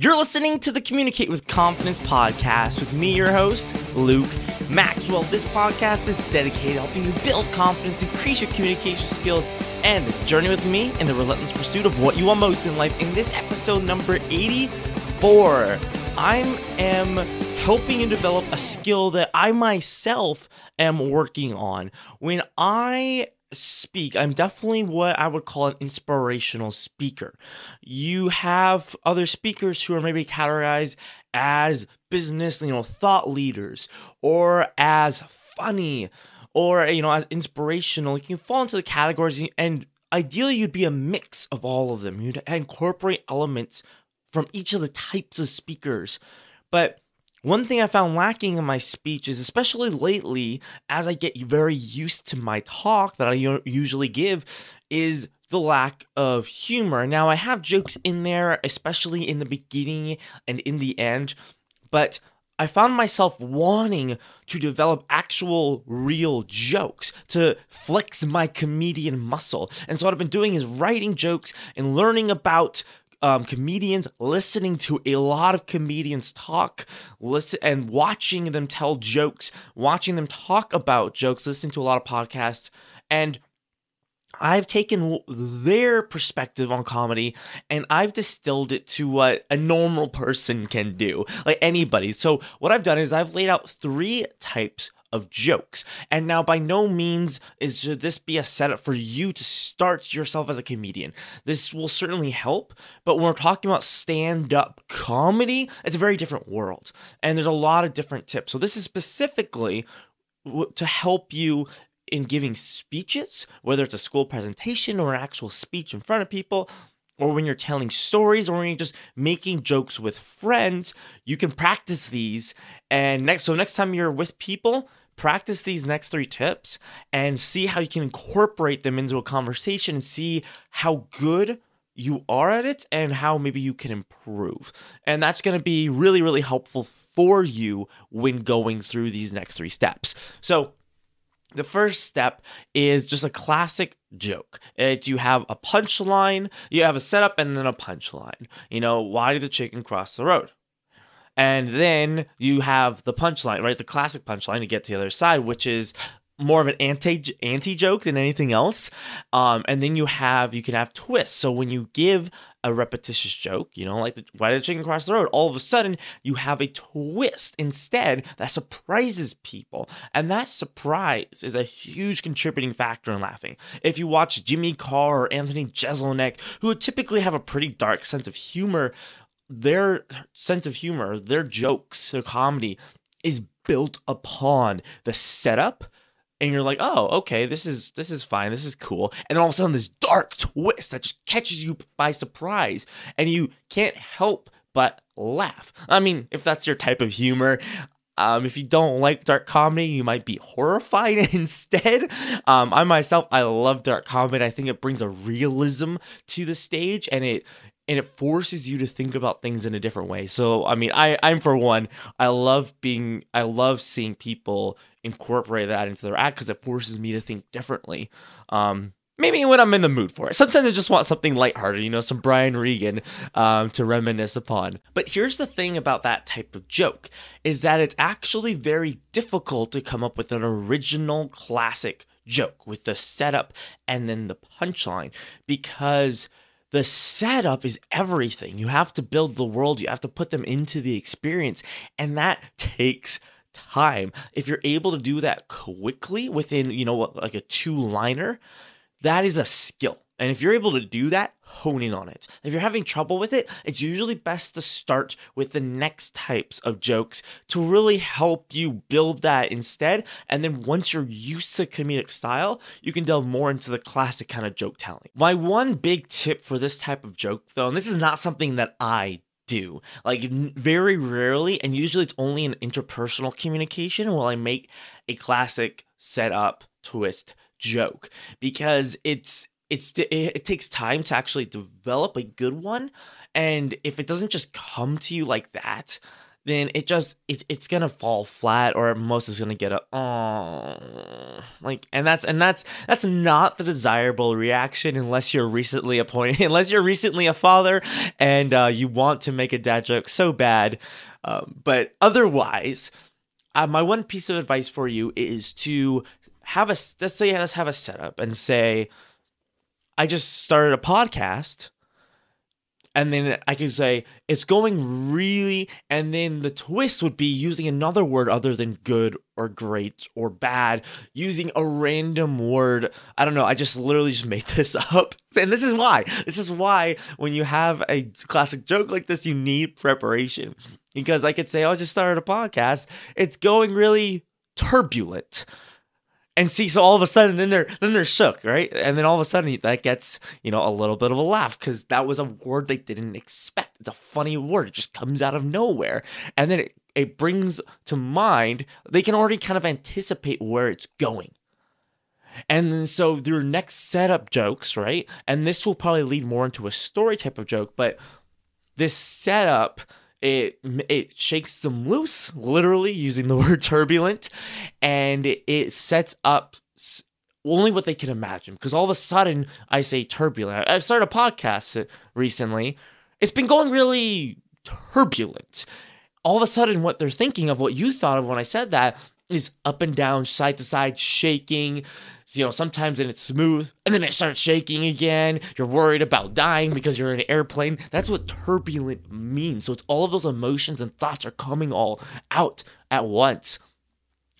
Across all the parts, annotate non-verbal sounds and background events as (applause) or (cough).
You're listening to the Communicate with Confidence podcast with me, your host, Luke Maxwell. This podcast is dedicated to helping you build confidence, increase your communication skills, and journey with me in the relentless pursuit of what you want most in life. In this episode number 84, I am helping you develop a skill that I myself am working on. When I speak, I'm definitely what I would call an inspirational speaker. You have other speakers who are maybe categorized as business, you know, thought leaders or as funny or you know, as inspirational. You can fall into the categories and ideally you'd be a mix of all of them. You'd incorporate elements from each of the types of speakers. But one thing I found lacking in my speech is, especially lately, as I get very used to my talk that I usually give, is the lack of humor. Now, I have jokes in there, especially in the beginning and in the end, but I found myself wanting to develop actual real jokes to flex my comedian muscle. And so, what I've been doing is writing jokes and learning about um, comedians, listening to a lot of comedians talk, listen and watching them tell jokes, watching them talk about jokes, listening to a lot of podcasts, and I've taken their perspective on comedy and I've distilled it to what a normal person can do, like anybody. So, what I've done is I've laid out three types of jokes. And now, by no means is should this be a setup for you to start yourself as a comedian. This will certainly help, but when we're talking about stand up comedy, it's a very different world. And there's a lot of different tips. So, this is specifically to help you in giving speeches, whether it's a school presentation or an actual speech in front of people, or when you're telling stories or when you're just making jokes with friends, you can practice these. And next, so next time you're with people, practice these next three tips and see how you can incorporate them into a conversation and see how good you are at it and how maybe you can improve. And that's going to be really, really helpful for you when going through these next three steps. So, the first step is just a classic joke. It, you have a punchline, you have a setup, and then a punchline. You know, why did the chicken cross the road? And then you have the punchline, right? The classic punchline to get to the other side, which is more of an anti anti joke than anything else. Um, and then you have you can have twists. So when you give a repetitious joke, you know, like the, why did the chicken cross the road? All of a sudden, you have a twist instead that surprises people, and that surprise is a huge contributing factor in laughing. If you watch Jimmy Carr or Anthony Jeselnik, who typically have a pretty dark sense of humor, their sense of humor, their jokes, their comedy is built upon the setup and you're like, oh, okay, this is this is fine, this is cool, and then all of a sudden this dark twist that just catches you by surprise, and you can't help but laugh. I mean, if that's your type of humor. Um, if you don't like dark comedy, you might be horrified (laughs) instead. Um, I myself, I love dark comedy. I think it brings a realism to the stage, and it and it forces you to think about things in a different way. So, I mean, I I'm for one, I love being, I love seeing people incorporate that into their act because it forces me to think differently. Um, maybe when I'm in the mood for it. Sometimes I just want something lighthearted, you know, some Brian Regan um, to reminisce upon. But here's the thing about that type of joke is that it's actually very difficult to come up with an original classic joke with the setup and then the punchline because the setup is everything. You have to build the world, you have to put them into the experience, and that takes time. If you're able to do that quickly within, you know, like a two liner, that is a skill. And if you're able to do that, hone in on it. If you're having trouble with it, it's usually best to start with the next types of jokes to really help you build that instead. And then once you're used to comedic style, you can delve more into the classic kind of joke telling. My one big tip for this type of joke, though, and this is not something that I do. Like very rarely, and usually it's only in interpersonal communication will I make a classic setup twist joke because it's it's it, it takes time to actually develop a good one and if it doesn't just come to you like that then it just it, it's gonna fall flat or most is gonna get a oh like and that's and that's that's not the desirable reaction unless you're recently appointed (laughs) unless you're recently a father and uh, you want to make a dad joke so bad um, but otherwise uh, my one piece of advice for you is to have a let's say let's have a setup and say i just started a podcast and then I could say it's going really, and then the twist would be using another word other than good or great or bad, using a random word. I don't know. I just literally just made (laughs) this up, and this is why. This is why when you have a classic joke like this, you need preparation because I could say, "Oh, I just started a podcast. It's going really turbulent." And see so all of a sudden then they're then they're shook right? And then all of a sudden that gets you know a little bit of a laugh because that was a word they didn't expect. It's a funny word. It just comes out of nowhere. And then it, it brings to mind they can already kind of anticipate where it's going. And then so their next setup jokes right? And this will probably lead more into a story type of joke but this setup it it shakes them loose, literally using the (laughs) word turbulent, and it sets up only what they can imagine. Because all of a sudden, I say turbulent. I started a podcast recently. It's been going really turbulent. All of a sudden, what they're thinking of, what you thought of when I said that, is up and down, side to side, shaking, you know, sometimes then it's smooth and then it starts shaking again. You're worried about dying because you're in an airplane. That's what turbulent means. So it's all of those emotions and thoughts are coming all out at once.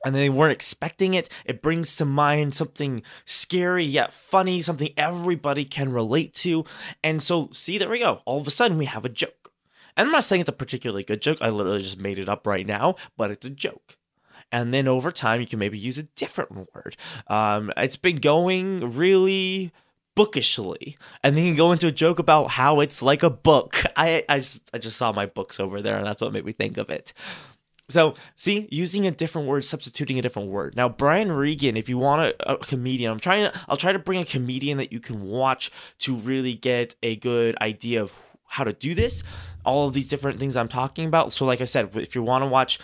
And they weren't expecting it. It brings to mind something scary yet funny, something everybody can relate to. And so, see, there we go. All of a sudden, we have a joke. And I'm not saying it's a particularly good joke. I literally just made it up right now, but it's a joke and then over time you can maybe use a different word. Um, it's been going really bookishly and then you can go into a joke about how it's like a book. I, I, just, I just saw my books over there and that's what made me think of it. So see using a different word substituting a different word. Now brian regan if you want a, a comedian i'm trying to i'll try to bring a comedian that you can watch to really get a good idea of how to do this all of these different things i'm talking about. So like i said if you want to watch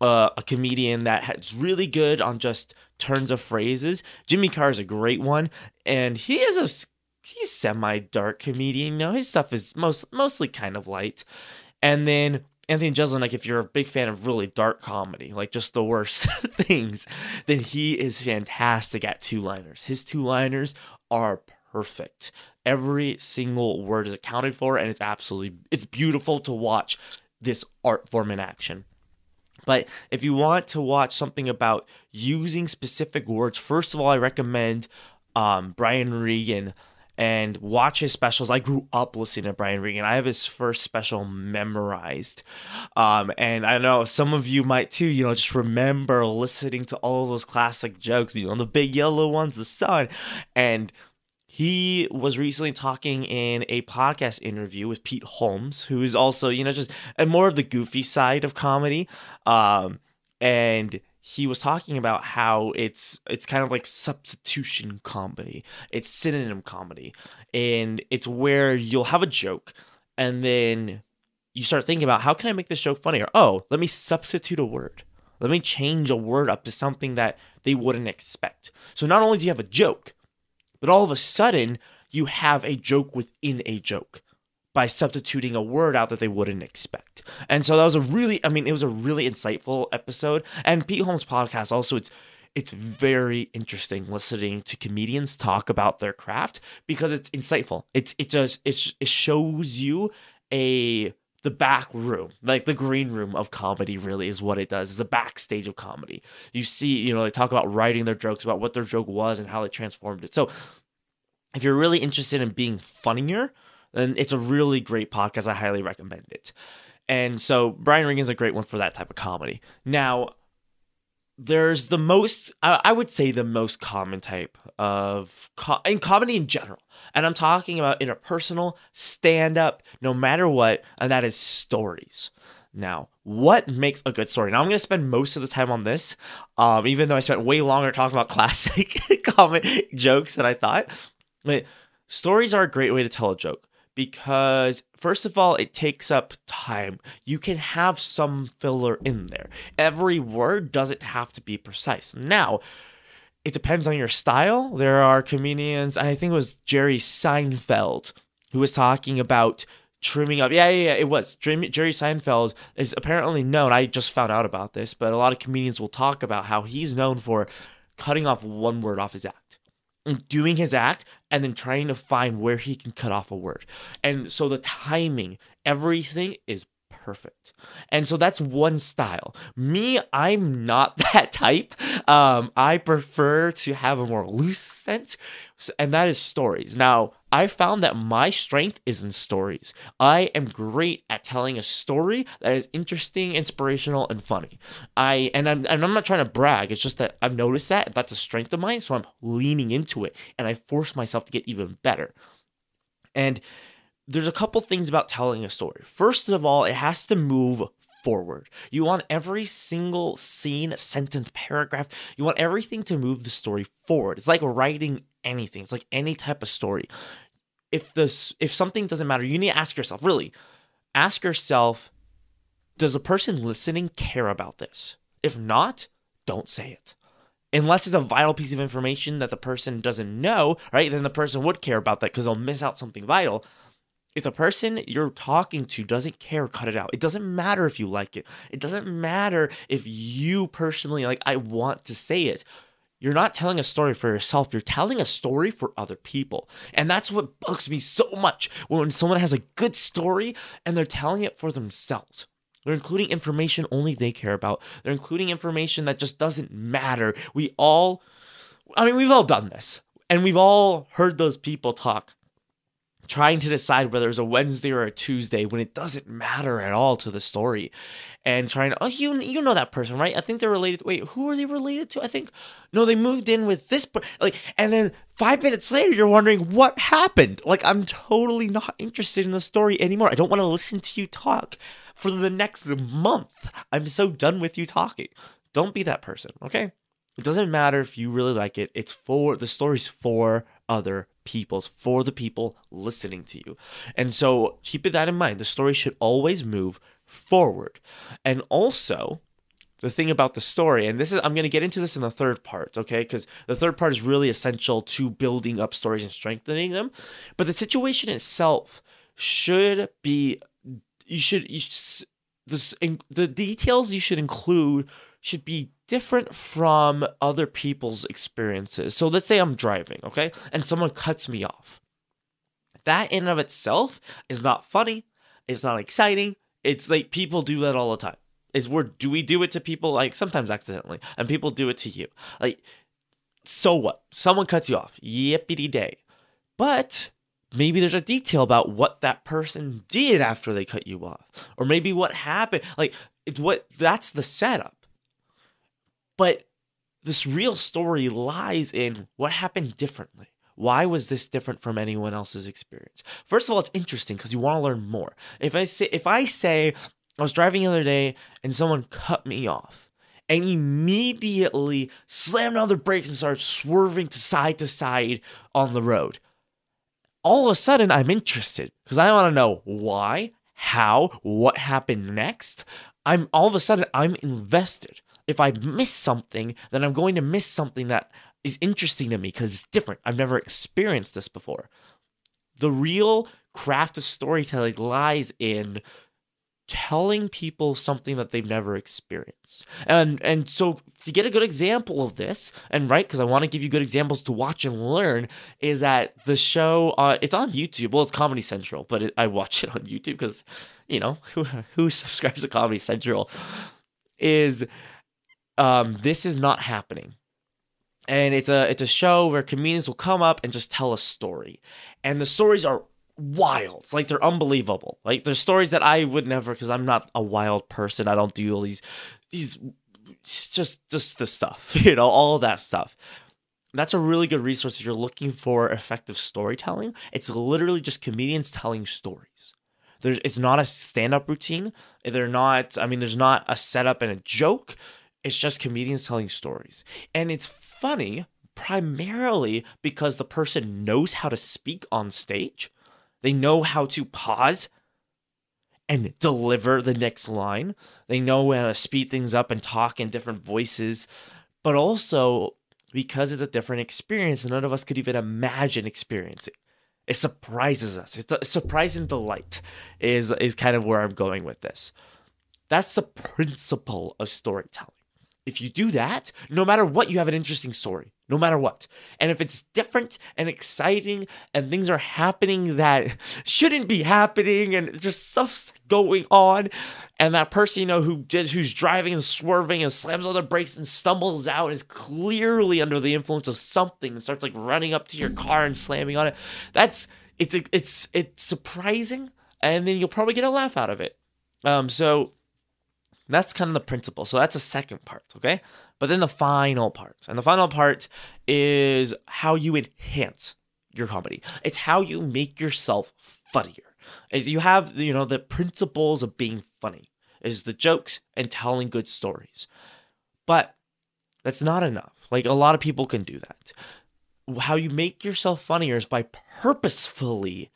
uh, a comedian that is really good on just turns of phrases. Jimmy Carr is a great one, and he is a he's semi dark comedian. You know, his stuff is most mostly kind of light. And then Anthony Jeselnik, if you're a big fan of really dark comedy, like just the worst (laughs) things, then he is fantastic at two liners. His two liners are perfect. Every single word is accounted for, and it's absolutely it's beautiful to watch this art form in action. But if you want to watch something about using specific words, first of all, I recommend um, Brian Regan and watch his specials. I grew up listening to Brian Regan. I have his first special memorized. Um, and I know some of you might too, you know, just remember listening to all those classic jokes, you know, the big yellow ones, the sun. And he was recently talking in a podcast interview with Pete Holmes, who is also, you know, just a more of the goofy side of comedy. Um, and he was talking about how it's it's kind of like substitution comedy. It's synonym comedy. And it's where you'll have a joke and then you start thinking about how can I make this joke funnier? Oh, let me substitute a word. Let me change a word up to something that they wouldn't expect. So not only do you have a joke, but all of a sudden, you have a joke within a joke by substituting a word out that they wouldn't expect. And so that was a really, I mean, it was a really insightful episode. And Pete Holmes' podcast also, it's it's very interesting listening to comedians talk about their craft because it's insightful. It's it does it, it shows you a the back room, like the green room of comedy, really is what it does. It's the backstage of comedy. You see, you know, they talk about writing their jokes, about what their joke was and how they transformed it. So, if you're really interested in being funnier, then it's a really great podcast. I highly recommend it. And so, Brian Regan's a great one for that type of comedy. Now, there's the most i would say the most common type of co- in comedy in general. And i'm talking about interpersonal stand up no matter what and that is stories. Now what makes a good story? Now i'm going to spend most of the time on this um, even though i spent way longer talking about (laughs) classic (laughs) comic jokes than i thought. But stories are a great way to tell a joke because first of all it takes up time. You can have some filler in there. Every word doesn't have to be precise. Now it depends on your style. There are comedians i think it was jerry seinfeld who was talking about trimming up. Yeah yeah, yeah it was. Jerry seinfeld is apparently known. I just found out about this but a lot of comedians will talk about how he's known for cutting off one word off his act doing his act and then trying to find where he can cut off a word. And so the timing, everything is perfect. And so that's one style. Me, I'm not (laughs) that type. Um, I prefer to have a more loose sense, and that is stories. Now, I found that my strength is in stories. I am great at telling a story that is interesting, inspirational, and funny. I and I'm and I'm not trying to brag. It's just that I've noticed that that's a strength of mine, so I'm leaning into it, and I force myself to get even better. And there's a couple things about telling a story. First of all, it has to move forward. You want every single scene, sentence, paragraph, you want everything to move the story forward. It's like writing anything. It's like any type of story. If this if something doesn't matter, you need to ask yourself, really, ask yourself, does the person listening care about this? If not, don't say it. Unless it's a vital piece of information that the person doesn't know, right? Then the person would care about that because they'll miss out something vital if the person you're talking to doesn't care, cut it out. It doesn't matter if you like it. It doesn't matter if you personally like I want to say it. You're not telling a story for yourself, you're telling a story for other people. And that's what bugs me so much when someone has a good story and they're telling it for themselves. They're including information only they care about. They're including information that just doesn't matter. We all I mean, we've all done this. And we've all heard those people talk trying to decide whether it's a Wednesday or a Tuesday when it doesn't matter at all to the story, and trying to oh you you know that person right? I think they're related. Wait, who are they related to? I think no, they moved in with this, but like, and then five minutes later you're wondering what happened. Like I'm totally not interested in the story anymore. I don't want to listen to you talk for the next month. I'm so done with you talking. Don't be that person, okay? It doesn't matter if you really like it. It's for the story's for other people's for the people listening to you. And so keep that in mind. The story should always move forward. And also, the thing about the story, and this is I'm going to get into this in the third part, okay? Because the third part is really essential to building up stories and strengthening them. But the situation itself should be you should you, this the details you should include should be different from other people's experiences. So let's say I'm driving, okay, and someone cuts me off. That in and of itself is not funny. It's not exciting. It's like people do that all the time. Is where do we do it to people like sometimes accidentally, and people do it to you. Like, so what? Someone cuts you off. Yippity day. But maybe there's a detail about what that person did after they cut you off, or maybe what happened. Like, what that's the setup but this real story lies in what happened differently. Why was this different from anyone else's experience? First of all, it's interesting because you want to learn more. If I say if I say I was driving the other day and someone cut me off and immediately slammed on the brakes and started swerving to side to side on the road. All of a sudden, I'm interested because I want to know why, how, what happened next. I'm all of a sudden I'm invested if I miss something, then I'm going to miss something that is interesting to me because it's different. I've never experienced this before. The real craft of storytelling lies in telling people something that they've never experienced. And and so to get a good example of this, and right, because I want to give you good examples to watch and learn, is that the show uh, it's on YouTube. Well, it's Comedy Central, but it, I watch it on YouTube because you know (laughs) who who subscribes to Comedy Central is um, this is not happening. And it's a it's a show where comedians will come up and just tell a story. And the stories are wild. Like they're unbelievable. Like there's stories that I would never because I'm not a wild person. I don't do all these these just just the stuff, (laughs) you know, all that stuff. That's a really good resource if you're looking for effective storytelling. It's literally just comedians telling stories. There's it's not a stand-up routine. They're not, I mean, there's not a setup and a joke. It's just comedians telling stories. And it's funny primarily because the person knows how to speak on stage. They know how to pause and deliver the next line. They know how to speed things up and talk in different voices, but also because it's a different experience, none of us could even imagine experiencing. It surprises us. It's a surprising delight is is kind of where I'm going with this. That's the principle of storytelling. If you do that, no matter what, you have an interesting story, no matter what. And if it's different and exciting and things are happening that (laughs) shouldn't be happening and just stuff's going on, and that person, you know, who did who's driving and swerving and slams on the brakes and stumbles out is clearly under the influence of something and starts like running up to your car and slamming on it. That's it's it's it's surprising, and then you'll probably get a laugh out of it. Um, so that's kind of the principle. So that's the second part, okay? But then the final part. And the final part is how you enhance your comedy. It's how you make yourself funnier. Is you have, you know, the principles of being funny is the jokes and telling good stories. But that's not enough. Like a lot of people can do that. How you make yourself funnier is by purposefully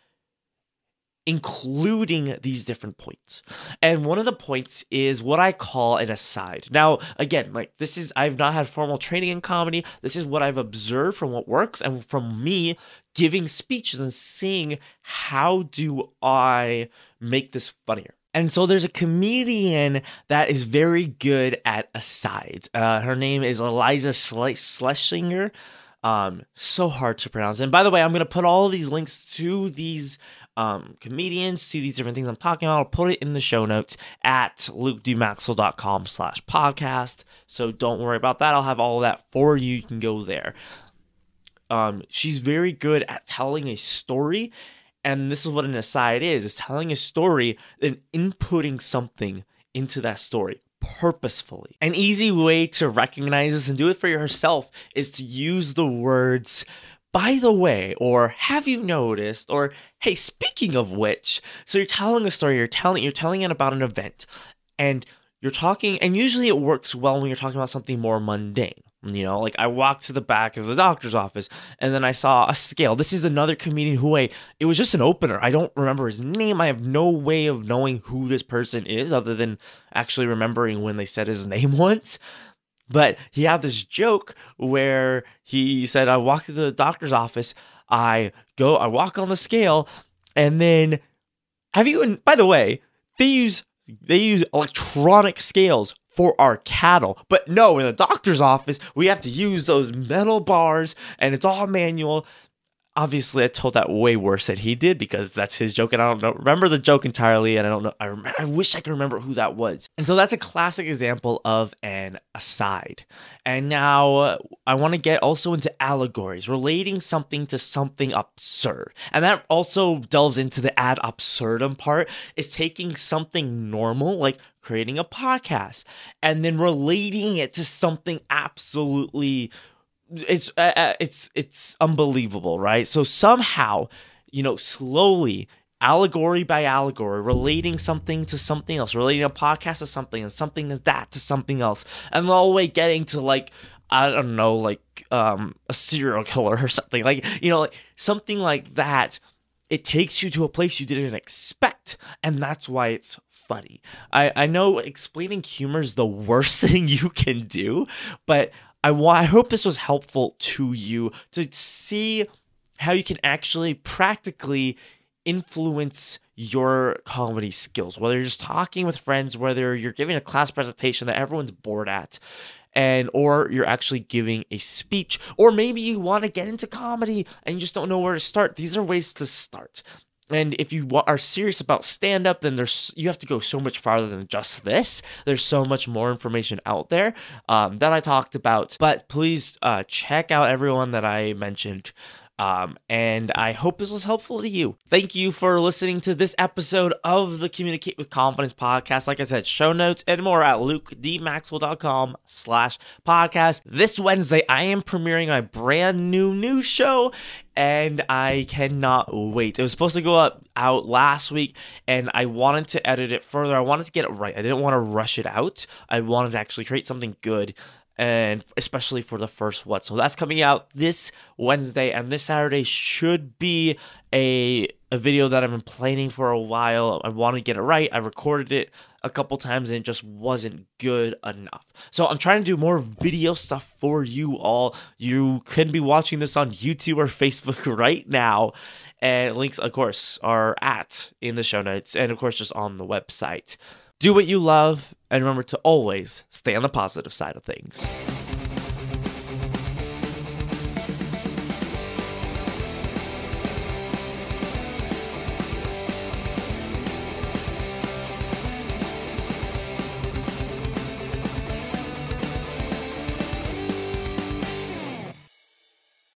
including these different points. And one of the points is what I call an aside. Now, again, like this is I've not had formal training in comedy. This is what I've observed from what works and from me giving speeches and seeing how do I make this funnier. And so there's a comedian that is very good at asides. Uh, her name is Eliza Schlesinger. Um, so hard to pronounce. And by the way, I'm gonna put all these links to these um, comedians, see these different things I'm talking about. I'll put it in the show notes at lukedmaxwell.com slash podcast. So don't worry about that. I'll have all that for you. You can go there. Um, she's very good at telling a story. And this is what an aside is, is telling a story and inputting something into that story purposefully. An easy way to recognize this and do it for yourself is to use the words by the way, or have you noticed, or hey, speaking of which, so you're telling a story, you're telling you're telling it about an event, and you're talking, and usually it works well when you're talking about something more mundane. You know, like I walked to the back of the doctor's office and then I saw a scale. This is another comedian who I, it was just an opener. I don't remember his name. I have no way of knowing who this person is other than actually remembering when they said his (laughs) name once. But he had this joke where he said, I walk to the doctor's office, I go, I walk on the scale, and then have you, and by the way, they use they use electronic scales for our cattle. But no, in the doctor's office, we have to use those metal bars and it's all manual obviously I told that way worse than he did because that's his joke, and I don't know, remember the joke entirely, and I don't know. I remember, I wish I could remember who that was. And so that's a classic example of an aside. And now I want to get also into allegories, relating something to something absurd, and that also delves into the ad absurdum part. Is taking something normal like creating a podcast and then relating it to something absolutely it's uh, uh, it's it's unbelievable, right? So somehow, you know, slowly allegory by allegory, relating something to something else, relating a podcast to something, and something to that to something else, and all the way getting to like I don't know, like um, a serial killer or something, like you know, like something like that. It takes you to a place you didn't expect, and that's why it's funny. I I know explaining humor is the worst (laughs) thing you can do, but I want I hope this was helpful to you to see how you can actually practically influence your comedy skills whether you're just talking with friends whether you're giving a class presentation that everyone's bored at and or you're actually giving a speech or maybe you want to get into comedy and you just don't know where to start. These are ways to start and if you are serious about stand up, then there's you have to go so much farther than just this. There's so much more information out there um, that I talked about. But please uh, check out everyone that I mentioned um, and I hope this was helpful to you. Thank you for listening to this episode of the Communicate with Confidence podcast. Like I said, show notes and more at lukedmaxwell.com slash podcast. This Wednesday, I am premiering my brand new new show and I cannot wait. It was supposed to go up out last week, and I wanted to edit it further. I wanted to get it right. I didn't want to rush it out. I wanted to actually create something good and especially for the first what. So that's coming out this Wednesday, and this Saturday should be a a video that I've been planning for a while. I want to get it right. I recorded it a couple times and it just wasn't good enough. So I'm trying to do more video stuff for you all. You can be watching this on YouTube or (laughs) Facebook right now. And links, of course, are at in the show notes and, of course, just on the website. Do what you love and remember to always stay on the positive side of things.